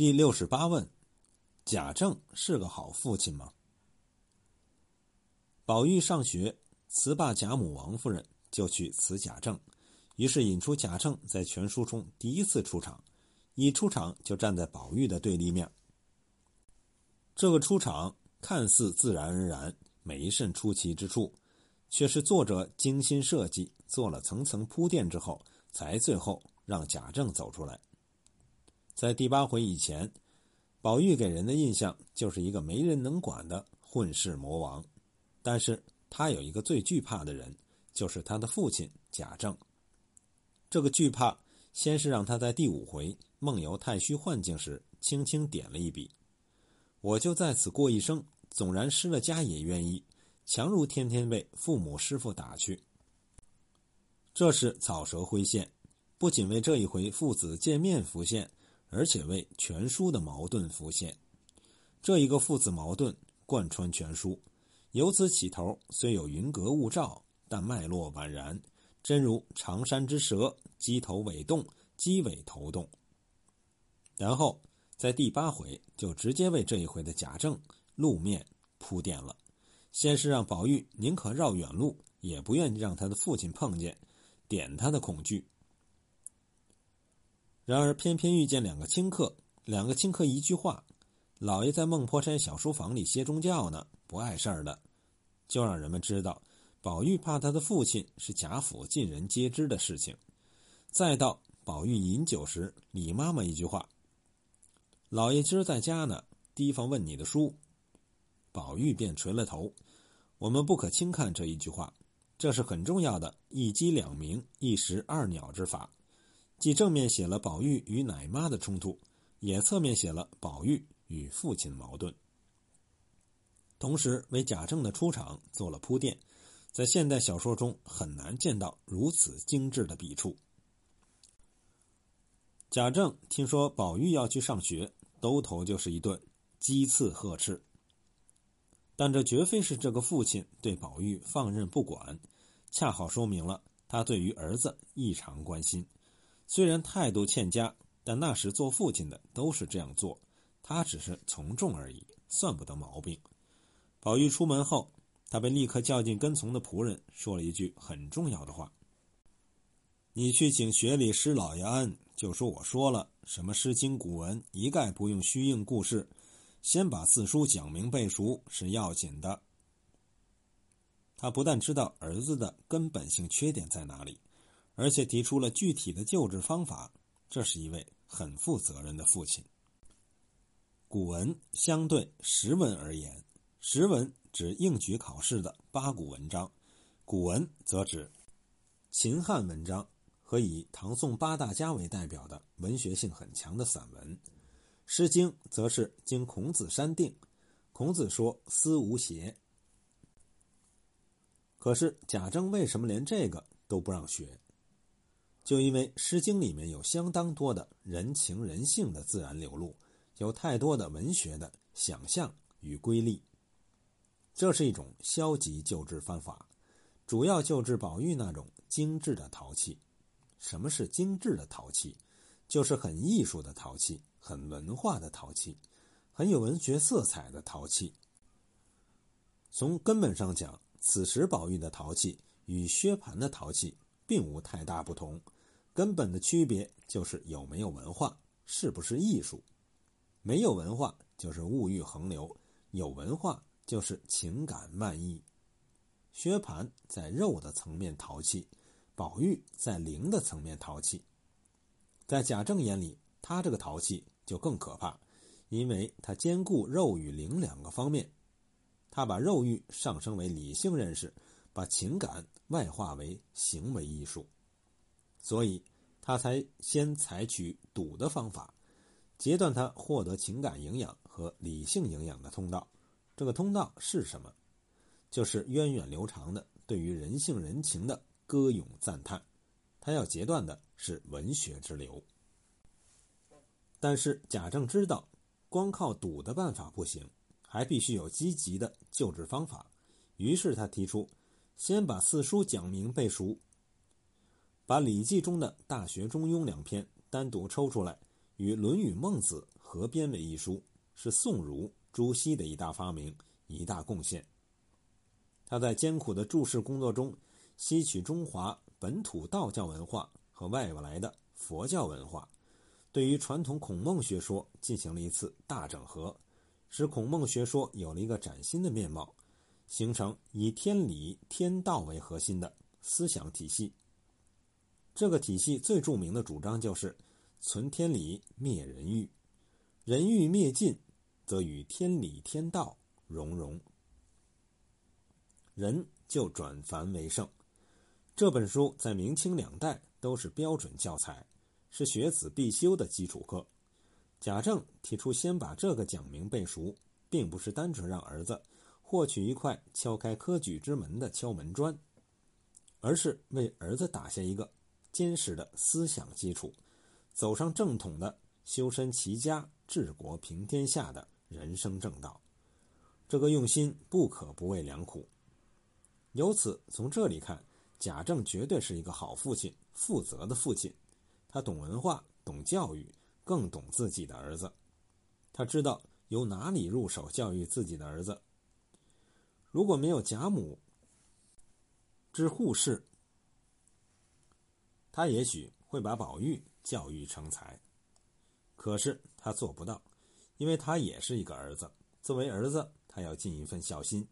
第六十八问：贾政是个好父亲吗？宝玉上学，辞罢贾母、王夫人，就去辞贾政，于是引出贾政在全书中第一次出场，一出场就站在宝玉的对立面。这个出场看似自然而然，没甚出奇之处，却是作者精心设计，做了层层铺垫之后，才最后让贾政走出来。在第八回以前，宝玉给人的印象就是一个没人能管的混世魔王。但是他有一个最惧怕的人，就是他的父亲贾政。这个惧怕，先是让他在第五回梦游太虚幻境时，轻轻点了一笔：“我就在此过一生，纵然失了家也愿意，强如天天被父母师傅打去。”这是草蛇灰线，不仅为这一回父子见面浮现，而且为全书的矛盾浮现。这一个父子矛盾贯穿全书。由此起头，虽有云阁雾罩，但脉络宛然，真如长山之蛇，鸡头尾动，鸡尾头动。然后在第八回就直接为这一回的贾政路面铺垫了。先是让宝玉宁可绕远路，也不愿让他的父亲碰见，点他的恐惧。然而偏偏遇见两个清客，两个清客一句话。老爷在孟婆山小书房里歇中觉呢，不碍事儿的，就让人们知道，宝玉怕他的父亲是贾府尽人皆知的事情。再到宝玉饮酒时，李妈妈一句话：“老爷今儿在家呢，提防问你的书。”宝玉便垂了头。我们不可轻看这一句话，这是很重要的一鸡两鸣、一石二鸟之法，既正面写了宝玉与奶妈的冲突，也侧面写了宝玉。与父亲矛盾，同时为贾政的出场做了铺垫，在现代小说中很难见到如此精致的笔触。贾政听说宝玉要去上学，兜头就是一顿讥刺呵斥，但这绝非是这个父亲对宝玉放任不管，恰好说明了他对于儿子异常关心。虽然态度欠佳，但那时做父亲的都是这样做。他只是从众而已，算不得毛病。宝玉出门后，他被立刻叫进跟从的仆人，说了一句很重要的话：“你去请学里师老爷安，就说我说了，什么诗经古文，一概不用虚应故事，先把四书讲明背熟是要紧的。”他不但知道儿子的根本性缺点在哪里，而且提出了具体的救治方法。这是一位很负责任的父亲。古文相对实文而言，实文指应举考试的八股文章，古文则指秦汉文章和以唐宋八大家为代表的文学性很强的散文。《诗经》则是经孔子删定，孔子说“思无邪”。可是贾政为什么连这个都不让学？就因为《诗经》里面有相当多的人情人性的自然流露。有太多的文学的想象与瑰丽，这是一种消极救治方法，主要救治宝玉那种精致的淘气。什么是精致的淘气？就是很艺术的淘气，很文化的淘气，很有文学色彩的淘气。从根本上讲，此时宝玉的淘气与薛蟠的淘气并无太大不同，根本的区别就是有没有文化，是不是艺术。没有文化就是物欲横流，有文化就是情感漫溢。薛蟠在肉的层面淘气，宝玉在灵的层面淘气。在贾政眼里，他这个淘气就更可怕，因为他兼顾肉与灵两个方面。他把肉欲上升为理性认识，把情感外化为行为艺术，所以他才先采取赌的方法。截断他获得情感营养和理性营养的通道，这个通道是什么？就是源远流长的对于人性人情的歌咏赞叹。他要截断的是文学之流。但是贾政知道，光靠赌的办法不行，还必须有积极的救治方法。于是他提出，先把四书讲明背熟，把《礼记》中的《大学》《中庸》两篇单独抽出来。与《论语》《孟子》合编为一书，是宋儒、朱熹的一大发明、一大贡献。他在艰苦的注释工作中，吸取中华本土道教文化和外来的佛教文化，对于传统孔孟学说进行了一次大整合，使孔孟学说有了一个崭新的面貌，形成以天理、天道为核心的思想体系。这个体系最著名的主张就是“存天理，灭人欲”，人欲灭尽，则与天理、天道融融。人就转凡为圣。这本书在明清两代都是标准教材，是学子必修的基础课。贾政提出先把这个讲明背熟，并不是单纯让儿子获取一块敲开科举之门的敲门砖，而是为儿子打下一个坚实的思想基础，走上正统的修身齐家治国平天下的人生正道。这个用心不可不谓良苦。由此，从这里看，贾政绝对是一个好父亲、负责的父亲。他懂文化，懂教育，更懂自己的儿子。他知道由哪里入手教育自己的儿子。如果没有贾母之护士，他也许会把宝玉教育成才。可是他做不到，因为他也是一个儿子。作为儿子，他要尽一份孝心。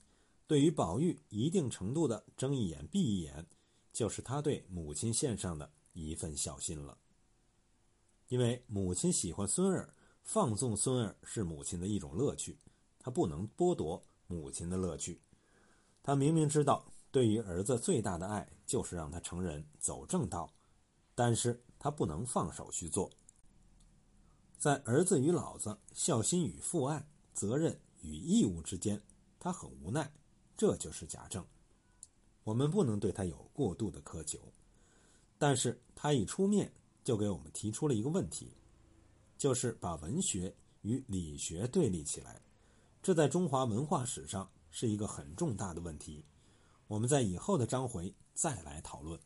对于宝玉一定程度的睁一眼闭一眼，就是他对母亲献上的一份孝心了。因为母亲喜欢孙儿，放纵孙儿是母亲的一种乐趣，他不能剥夺母亲的乐趣。他明明知道，对于儿子最大的爱就是让他成人走正道，但是他不能放手去做。在儿子与老子、孝心与父爱、责任与义务之间，他很无奈。这就是贾政，我们不能对他有过度的苛求，但是他一出面就给我们提出了一个问题，就是把文学与理学对立起来，这在中华文化史上是一个很重大的问题，我们在以后的章回再来讨论。